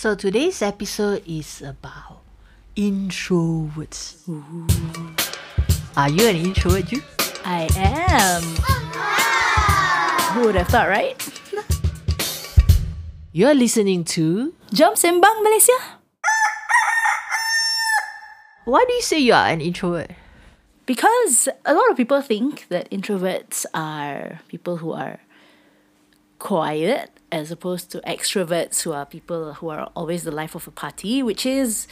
So today's episode is about introverts. Are you an introvert, you? I am. Ah! Who would have thought, right? You're listening to. Jom Sembang Malaysia. Why do you say you are an introvert? Because a lot of people think that introverts are people who are quiet as opposed to extroverts who are people who are always the life of a party, which is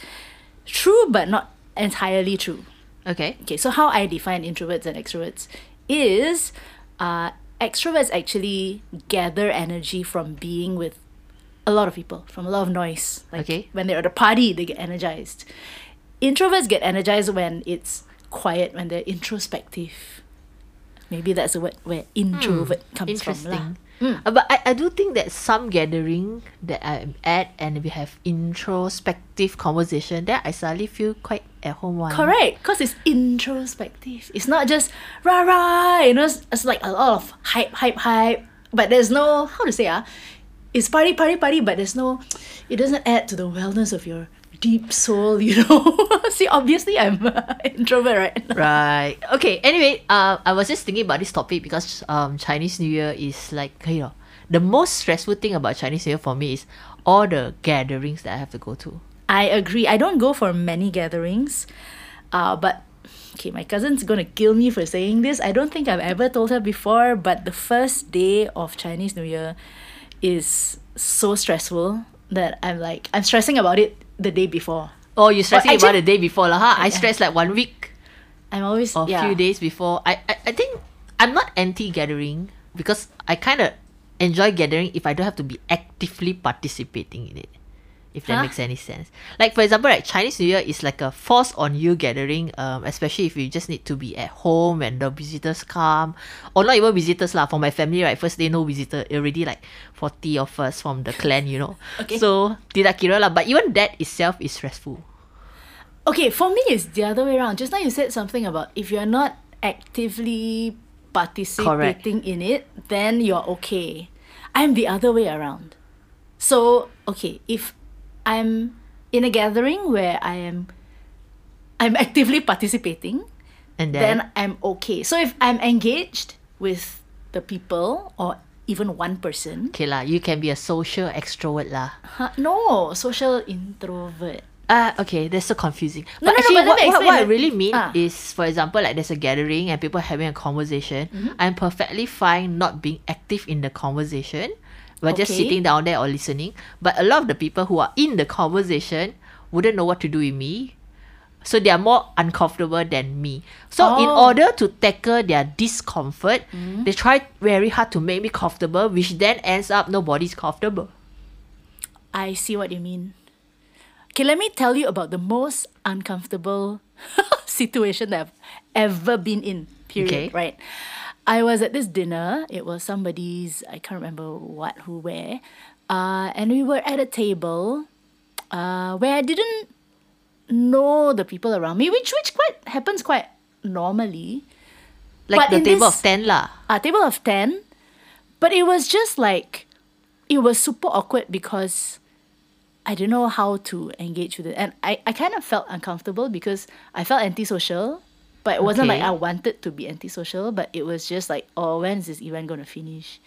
true but not entirely true. Okay. Okay, so how I define introverts and extroverts is uh, extroverts actually gather energy from being with a lot of people, from a lot of noise. Like Okay. when they're at a party, they get energized. Introverts get energized when it's quiet, when they're introspective. Maybe that's the word where introvert comes from. lah. Hmm. Uh, but I, I do think that some gathering that I'm at and we have introspective conversation, then I suddenly feel quite at home. One. Correct, because it's introspective. It's not just rah rah. You know, it's, it's like a lot of hype, hype, hype. But there's no how to say ah, it's party, party, party. But there's no, it doesn't add to the wellness of your deep soul. You know. See, obviously I'm introvert, right? Right. Okay. Anyway, uh, I was just thinking about this topic because um Chinese New Year is like you know the most stressful thing about Chinese New Year for me is all the gatherings that I have to go to. I agree. I don't go for many gatherings, uh, but okay, my cousin's gonna kill me for saying this. I don't think I've ever told her before, but the first day of Chinese New Year is so stressful that I'm like I'm stressing about it the day before. Oh, you're stressing about the day before, lah, huh? I stress like one week I'm always or a yeah. few days before. I, I, I think I'm not anti gathering because I kind of enjoy gathering if I don't have to be actively participating in it. If that makes any sense. Like for example, like Chinese New Year is like a force on you gathering, um, especially if you just need to be at home and the visitors come. Or not even visitors lah. For my family, right, first day no visitor, already like forty of us from the clan, you know. Okay. So tidak kira lah. But even that itself is stressful. Okay, for me it's the other way around. Just now you said something about if you're not actively participating in it, then you're okay. I'm the other way around. So, okay, if I'm in a gathering where I am I'm actively participating, And then, then I'm okay. So if I'm engaged with the people or even one person, okay lah, you can be a social extrovert lah. huh, no, social introvert. Ah, okay, that's so confusing. No, but no, no, actually, but what, what, what I really mean Ah. is, for example, like there's a gathering and people having a conversation. Mm-hmm. I'm perfectly fine not being active in the conversation, but just sitting down there or listening. But a lot of the people who are in the conversation wouldn't know what to do with me. So they are more uncomfortable than me. So in Oh. order to tackle their discomfort, Mm-hmm. they try very hard to make me comfortable, which then ends up nobody's comfortable. I see what you mean. Okay, let me tell you about the most uncomfortable situation that I've ever been in. Period. Okay. Right. I was at this dinner. It was somebody's. I can't remember what, who, where. Uh, and we were at a table, uh, where I didn't know the people around me, which which quite happens quite normally. Like But the table this- of 10 lah. a table of 10 but it was just like it was super awkward because i didn't know how to engage with it and i, I kind of felt uncomfortable because i felt antisocial but it wasn't like i wanted to be antisocial but it was just like oh when is this event going to finish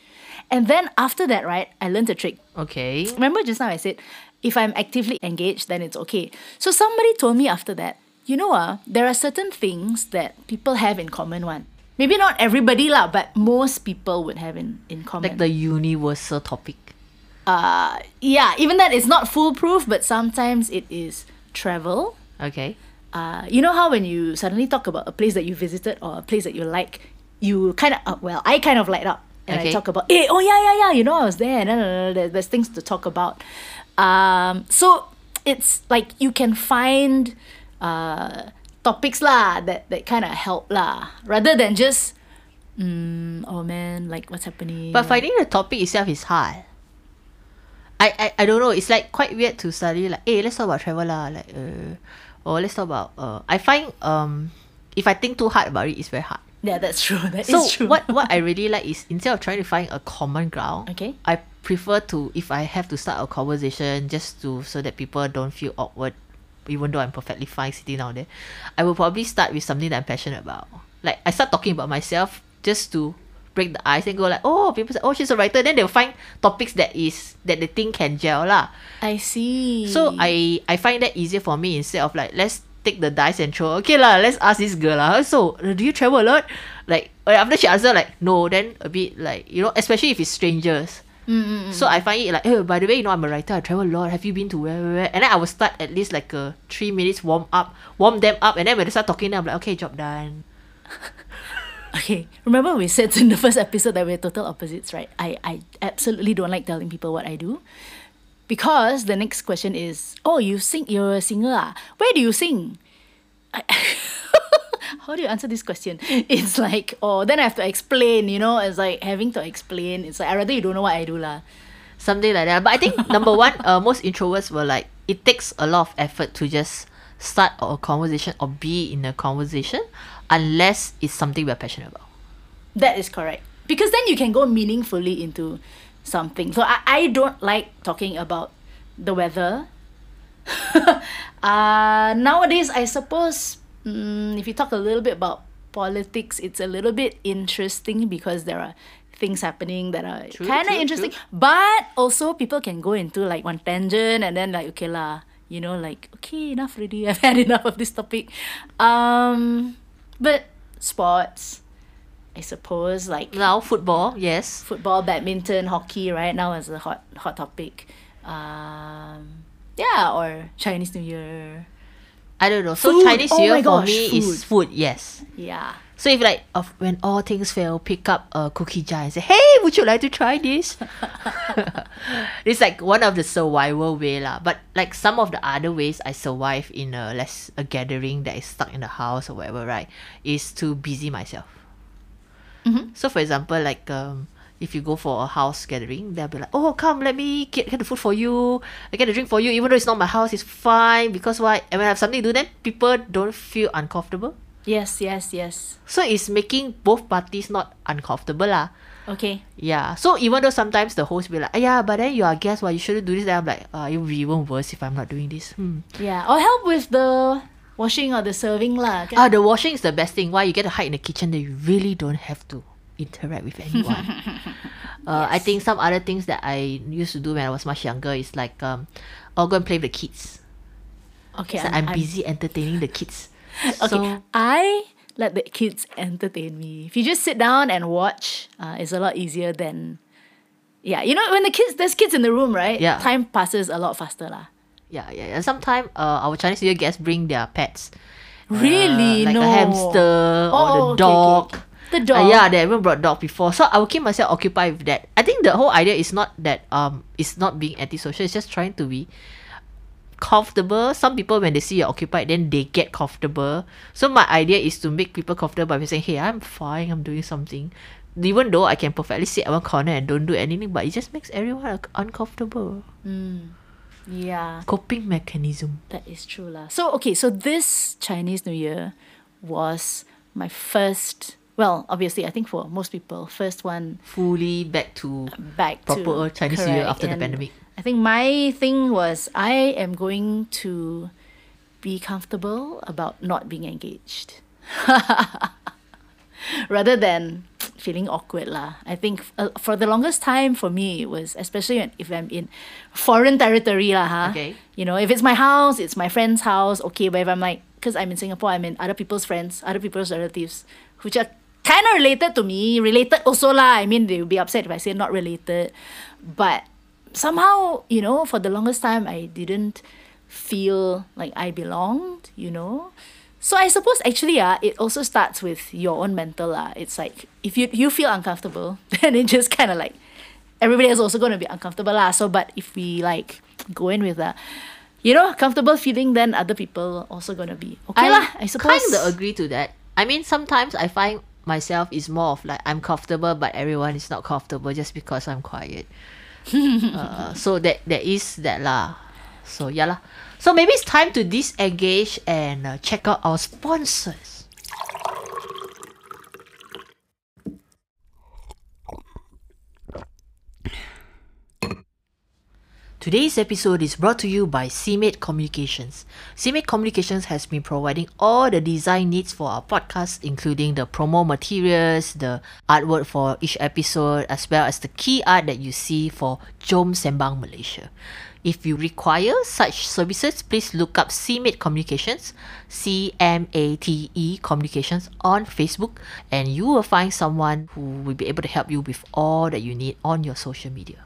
and then after that right i learned a trick Okay. Remember just now I said, if I'm actively engaged, then it's okay. So somebody told me after that, you know, uh, there are certain things that people have in common one. Maybe not everybody lah, but most people would have in, in common. Like the universal topic. uh, yeah, even that is not foolproof, but sometimes it is travel. Okay. Uh, you know how when you suddenly talk about a place that you visited or a place that you like, you kind of, uh, well, I kind of light up. And Okay. I talk about, hey, oh yeah, yeah, yeah, you know, I was there. No, no, no, there- there's things to talk about. Um, so it's like you can find uh, topics lah that, that kind of help lah, rather than just, mm, oh man, like what's happening? But finding the topic itself is hard. I, I, I don't know. It's like quite weird to study like, hey, let's talk about travel lah. Like, uh, or let's talk about. Uh, I find um, if I think too hard about it, it's very hard. yeah, that's true. That is So true. what what I really like is instead of trying to find a common ground, Okay. I prefer to if I have to start a conversation just to so that people don't feel awkward, even though I'm perfectly fine sitting down there, I will probably start with something that I'm passionate about. Like I start talking about myself just to break the ice and go like, oh, people say, oh, she's a writer. Then they'll find topics that is that they think can gel lah. I see. So I I find that easier for me instead of like let's take the dice and throw. Okay lah, let's ask this girl lah. So uh, do you travel a lot? Like uh, after she answer like no, then a bit like you know, especially if it's strangers. Mm-mm. So I find it like, oh, by the way, you know, I'm a writer. I travel a lot. Have you been to where, where, where? And then I will start at least like a three minutes warm up, warm them up, and then when they start talking, I'm like, okay, job done. Okay, remember we said in the first episode that we're total opposites, right? I, I absolutely don't like telling people what I do. Because the next question is, oh, you sing, you're a singer. Ah. Where do you sing? I, how do you answer this question? It's like, oh, then I have to explain, you know, it's like having to explain. It's like, I rather you don't know what I do lah. Something like that. But I think number one, uh, most introverts were like, it takes a lot of effort to just start a conversation or be in a conversation unless it's something we're passionate about. That is correct. Because then you can go meaningfully into something. So I, I don't like talking about the weather. uh, nowadays, I suppose mm, if you talk a little bit about politics, it's a little bit interesting because there are things happening that are kind of interesting. true. But also, people can go into like one tangent and then like okay lah, you know, like okay enough already. I've had enough of this topic. Um, but sports, I suppose like Now, football, yes. football, badminton, hockey, right now is a hot hot topic. Um, yeah, or Chinese New Year. I don't know. So Food. Chinese Oh New Year my for gosh, me is food, yes. Yeah. So if like of when all things fail, pick up a cookie jar and say, "Hey, would you like to try this?" it's like one of the survival way lah. But like some of the other ways I survive in a less a gathering that is stuck in the house or whatever, right? Is to busy myself. Mhm. So for example, like um, if you go for a house gathering, they'll be like, "Oh, come, let me get, get the food for you. I get the drink for you, even though it's not my house, it's fine because why? And when I have something to do, then people don't feel uncomfortable. Yes, yes, yes. So it's making both parties not uncomfortable lah. Okay. Yeah. So even though sometimes the host will be like, yeah, but then you are guest, why you shouldn't do this. Then I'm like, uh, it will be even worse if I'm not doing this. Hmm. Yeah. Or help with the washing or the serving lah. kan? Ah, the washing is the best thing. Why you get to hide in the kitchen that you really don't have to interact with anyone. uh, I think some other things that I used to do when I was much younger is like um, I'll go and play with the kids. okay. So I'm, busy entertaining the kids. Okay. So I let the kids entertain me. If you just sit down and watch, uh, it's a lot easier than. Yeah, you know when the kids there's kids in the room, right? Yeah. Time passes a lot faster lah. yeah, yeah. And sometimes uh, our Chinese New Year guests bring their pets. Really? Uh, like no. a hamster or Oh, the okay, okay, dog. okay. The Uh, dog. yeah, they haven't brought dog before, so I will keep myself occupied with that. I think the whole idea is not that um, it's not being antisocial. It's just trying to be comfortable. Some people when they see you're occupied, then they get comfortable. So my idea is to make people comfortable by saying, "Hey, I'm fine. I'm doing something." Even though I can perfectly sit at one corner and don't do anything, but it just makes everyone uncomfortable. Mm. Yeah. Coping mechanism. That is true lah. So okay, so this Chinese New Year was my first. Well, obviously, I think for most people, first one Fully back to back proper to Chinese New Year after the pandemic. I think my thing was I am going to be comfortable about not being engaged, rather than feeling awkward lah. I think uh, for the longest time for me it was especially when, if I'm in foreign territory lah, huh? Okay. You know, if it's my house, it's my friend's house, okay. But if I'm like, because I'm in Singapore, I'm in other people's friends, other people's relatives, which are kind of related to me, related also lah. I mean, they will be upset if I say not related, but somehow, you know, for the longest time, I didn't feel like I belonged. You know. So I suppose actually ah, it also starts with your own mental ah. It's like if you you feel uncomfortable, then it just kind of like everybody is also going to be uncomfortable lah. So but if we like go in with a you know comfortable feeling, then other people also going to be okay lah. I suppose. kind of agree to that. I mean, sometimes I find myself is more of like I'm comfortable, but everyone is not comfortable just because I'm quiet. uh, so that there is that lah. So yeah lah. So maybe it's time to disengage and uh, check out our sponsors. Today's episode is brought to you by CMate Communications. CMate Communications has been providing all the design needs for our podcast, including the promo materials, the artwork for each episode, as well as the key art that you see for Jom Sembang Malaysia. If you require such services, please look up CMate Communications, C M A T E Communications on Facebook, and you will find someone who will be able to help you with all that you need on your social media.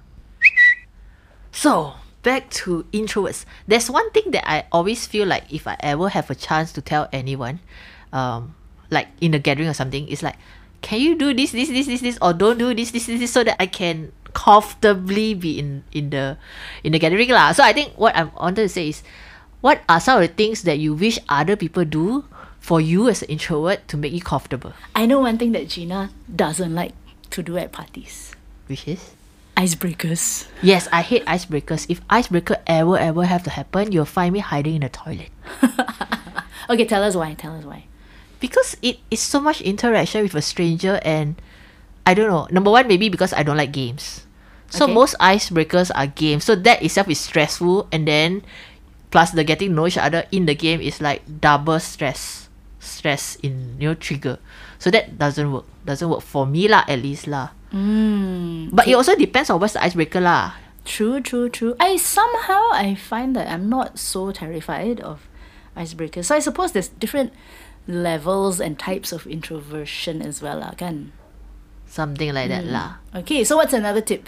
So, back to introverts. There's one thing that I always feel like if I ever have a chance to tell anyone, um, like in a gathering or something, it's like, can you do this, this, this, this, this, or don't do this, this, this, this, so that I can comfortably be in in the in the gathering lah. So I think what I wanted to say is, what are some of the things that you wish other people do for you as an introvert to make you comfortable? I know one thing that Gina doesn't like to do at parties. Which is icebreakers. Yes, I hate icebreakers. If icebreaker ever ever have to happen, you'll find me hiding in the toilet. okay, tell us why. Tell us why. Because it is so much interaction with a stranger and I don't know. Number one, maybe because I don't like games. So Okay. most icebreakers are games. So that itself is stressful and then plus the getting to know each other in the game is like double stress. Stress in you know trigger. So that doesn't work. Doesn't work for me lah at least lah. Mm, But it also depends on what's the icebreaker lah. true, true, true. I somehow I find that I'm not so terrified of icebreakers. So I suppose there's different levels and types of introversion as well, lah, kan? Something like that lah. Okay, so what's another tip?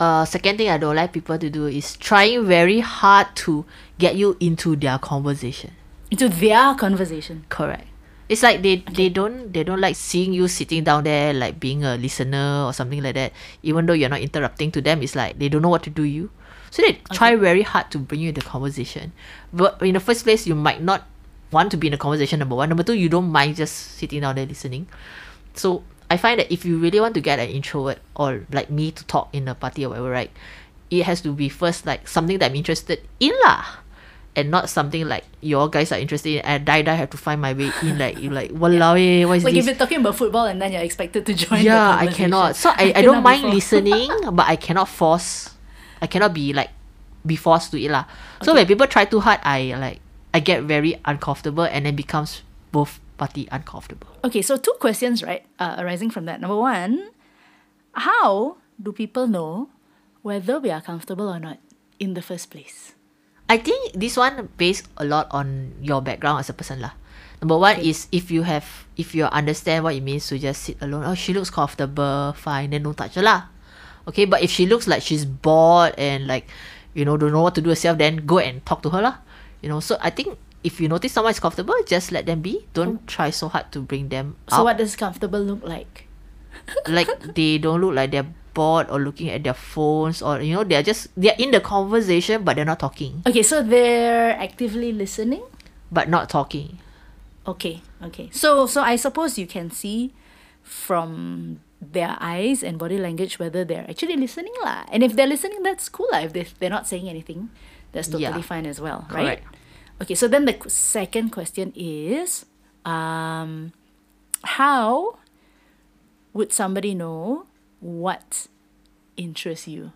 uh, second thing I don't like people to do is trying very hard to get you into their conversation. Into their conversation. Correct. It's like they, they don't they don't like seeing you sitting down there like being a listener or something like that. Even though you're not interrupting to them, it's like they don't know what to do you. So they try very hard to bring you into conversation. But in the first place, you might not want to be in a conversation. Number one, number two, you don't mind just sitting down there listening. So I find that if you really want to get an introvert or like me to talk in a party or whatever, right, it has to be first like something that I'm interested in lah. And not something like your guys are interested in and die die have to find my way in like you like walao eh, what is Like this? if you're talking about football and then you're expected to join yeah, I cannot. So I, I I've don't mind listening, but I cannot force. I cannot be like be forced to it lah. So when people try too hard, I like I get very uncomfortable and then becomes both party uncomfortable. Okay, so two questions, right, uh, arising from that. Number one, how do people know whether we are comfortable or not in the first place? I think this one based a lot on your background as a person lah. Number one is if you have if you understand what it means to just sit alone. Oh, she looks comfortable, fine, then don't touch her lah. Okay, but if she looks like she's bored and like, you know, don't know what to do herself, then go and talk to her lah. You know, so I think if you notice someone is comfortable, just let them be. Don't oh. try so hard to bring them So out. what does comfortable look like? Like they don't look like they're bored or looking at their phones or you know they're just they're in the conversation but they're not talking Okay, so they're actively listening. but not talking Okay, okay. So so I suppose you can see from their eyes and body language whether they're actually listening lah. And if they're listening, that's cool lah. If they they're not saying anything, that's totally Yeah. fine as well, right? Correct. Okay, so then the second question is, um, how would somebody know what interests you?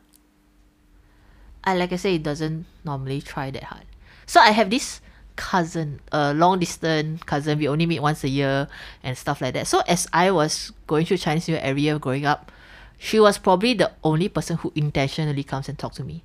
I like I say, it doesn't normally try that hard. So I have this cousin, a long distance cousin. We only meet once a year and stuff like that. So as I was going through Chinese New Year every year growing up, she was probably the only person who intentionally comes and talk to me.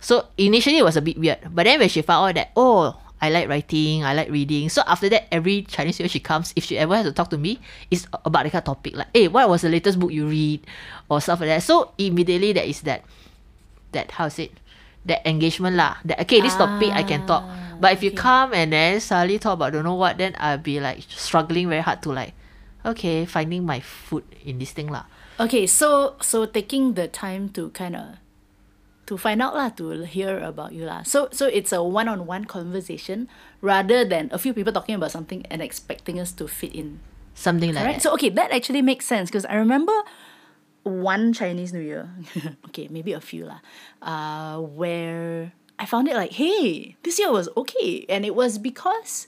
So initially it was a bit weird, but then when she found out that oh I like writing, I like reading. So after that, every Chinese Year she comes, if she ever has to talk to me, it's about that kind of topic. Like, hey, what was the latest book you read, or stuff like that. So immediately there is that that how's it that engagement lah. That okay this topic I can talk. Ah, but if you come and then suddenly talk about don't know what then I'll be like struggling very hard to like okay finding my foot in this thing lah. Okay, so so taking the time to kind of to find out lah, to hear about you lah. So so it's a one-on-one conversation rather than a few people talking about something and expecting us to fit in. something like Right? that So okay, that actually makes sense because I remember one Chinese New Year, okay, maybe a few lah, uh, where I found it like, hey, this year was okay, and it was because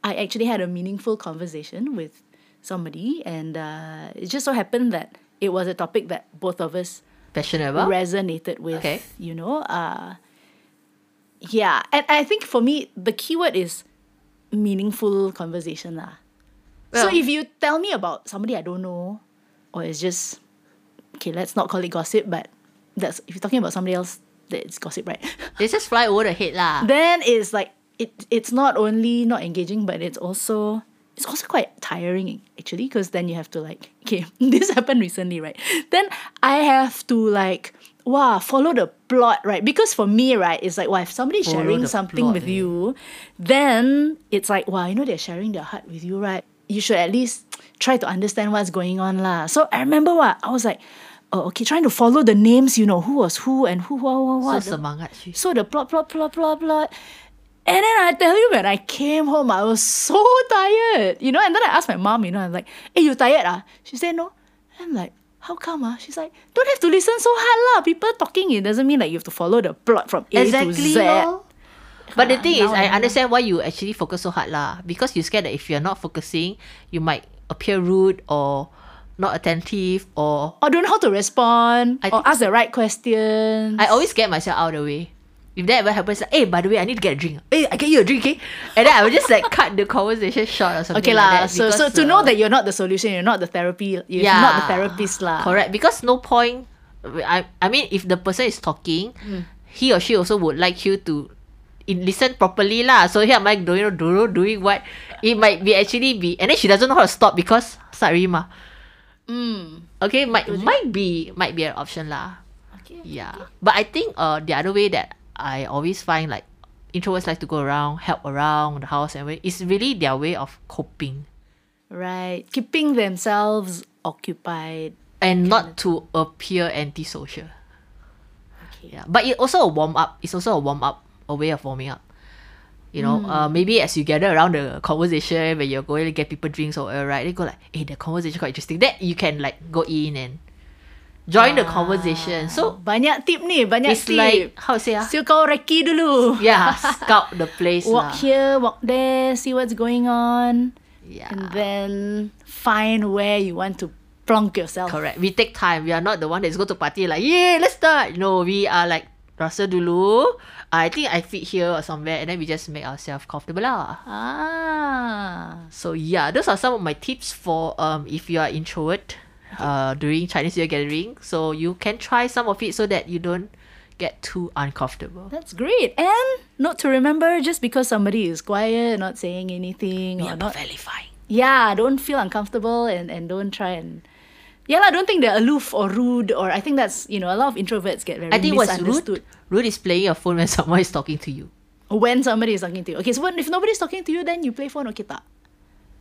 I actually had a meaningful conversation with somebody, and uh, it just so happened that it was a topic that both of us Passionate about? resonated with. Okay. You know, uh, yeah, and I think for me the keyword is meaningful conversation lah. so if you tell me about somebody I don't know, or it's just okay, let's not call it gossip, but that's if you're talking about somebody else, that's gossip, right? They just fly over the head lah. then it's like it it's not only not engaging but it's also it's also quite tiring actually because then you have to like okay this happened recently right? Then i have to like wow follow the plot right? Because for me right it's like wow if somebody's Follow sharing something plot, with eh. you then it's like wow you know they're sharing their heart with you right? You should at least try to understand what's going on lah. So i remember what i was like oh okay trying to follow the names you know who was who and who what what what So she. so the plot, plot, plot, plot, plot. And then I tell you, when I came home, I was so tired, you know. And then I asked my mom, you know, I'm like, "Hey, you tired ah?" She said, "No." I'm like, "How come ah?" She's like, "Don't have to listen so hard lah. People talking, it doesn't mean like you have to follow the plot from A Exactly. to Z." But the Ah, thing is, I understand why you actually focus so hard lah. Because you're scared that if you're not focusing, you might appear rude or not attentive or Or don't know how to respond, I or ask the right questions. I always get myself out of the way. If that ever happens, like, hey, by the way, I need to get a drink. Hey, I get you a drink, okay? And then I would just like cut the conversation short or something okay like lah. that. So, so to know uh, that you're not the solution, you're not the therapy, you're yeah, not the therapist lah. Correct, because no point. I I mean, if the person is talking, Hmm. he or she also would like you to in, listen properly lah. So here am I doing doing doing what? It might be actually be, and then she doesn't know how to stop because sorry ma. Mm. Okay, might might be might be an option lah. Okay. Yeah, but I think uh the other way that I always find like introverts like to go around, help around the house, and it's really their way of coping Right. Keeping themselves occupied. and not to appear antisocial. Okay. Yeah, but it also a warm up. It's also a warm up, a way of warming up. You know, uh, maybe as you gather around the conversation when you're going to get people drinks or whatever, right? They go like, "Hey, the conversation quite interesting." That you can like go in and join the conversation. So banyak tip ni, banyak it's tip. like how say ah? So kau recce dulu. Yeah, scout the place Walk lah. here, walk there, see what's going on, Yeah, and then find where you want to plonk yourself. correct. We take time. We are not the one that's go to party like, yeah, let's start. No, we are like rasa dulu. I think I fit here or somewhere, and then we just make ourselves comfortable lah. Ah. So yeah, those are some of my tips for um if you are introvert uh during Chinese New Year gathering. So you can try some of it so that you don't get too uncomfortable. That's great. And not to remember just because somebody is quiet, not saying anything, We or are not very fine. yeah, don't feel uncomfortable and, and don't try and yeah, I don't think they're aloof or rude or I think that's you know, a lot of introverts get very I think what's rude? Rude is playing your phone when someone is talking to you. when somebody is talking to you. Okay, so when, if nobody's talking to you, then you play phone okay tak?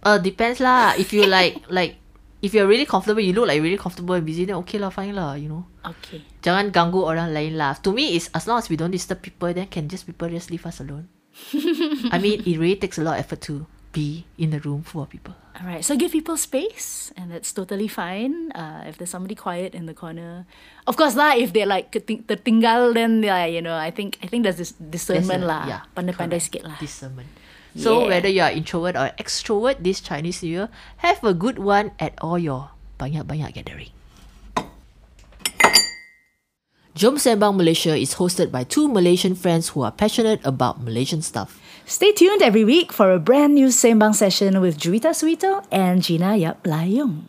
Uh depends lah. If you like like if you're really comfortable, you look like really comfortable and busy, then okay lah, fine lah, you know. Okay. Jangan ganggu orang lain lah. To me, is as long as we don't disturb people, then can just people just leave us alone. I mean, it really takes a lot of effort to be in a room full of people. All right. So give people space, and that's totally fine. Uh, if there's somebody quiet in the corner, of course lah. If they're like tertinggal, then yeah, you know, I think I think there's this discernment lah. yeah, Pandai-pandai sikit lah. Discernment. So Yeah. whether you are introvert or extrovert this Chinese New Year, have a good one at all your banyak-banyak gathering. Jom Sembang Malaysia is hosted by two Malaysian friends who are passionate about Malaysian stuff. Stay tuned every week for a brand new Sembang session with Juwita Suwito and Gina Yap Lai Yoong.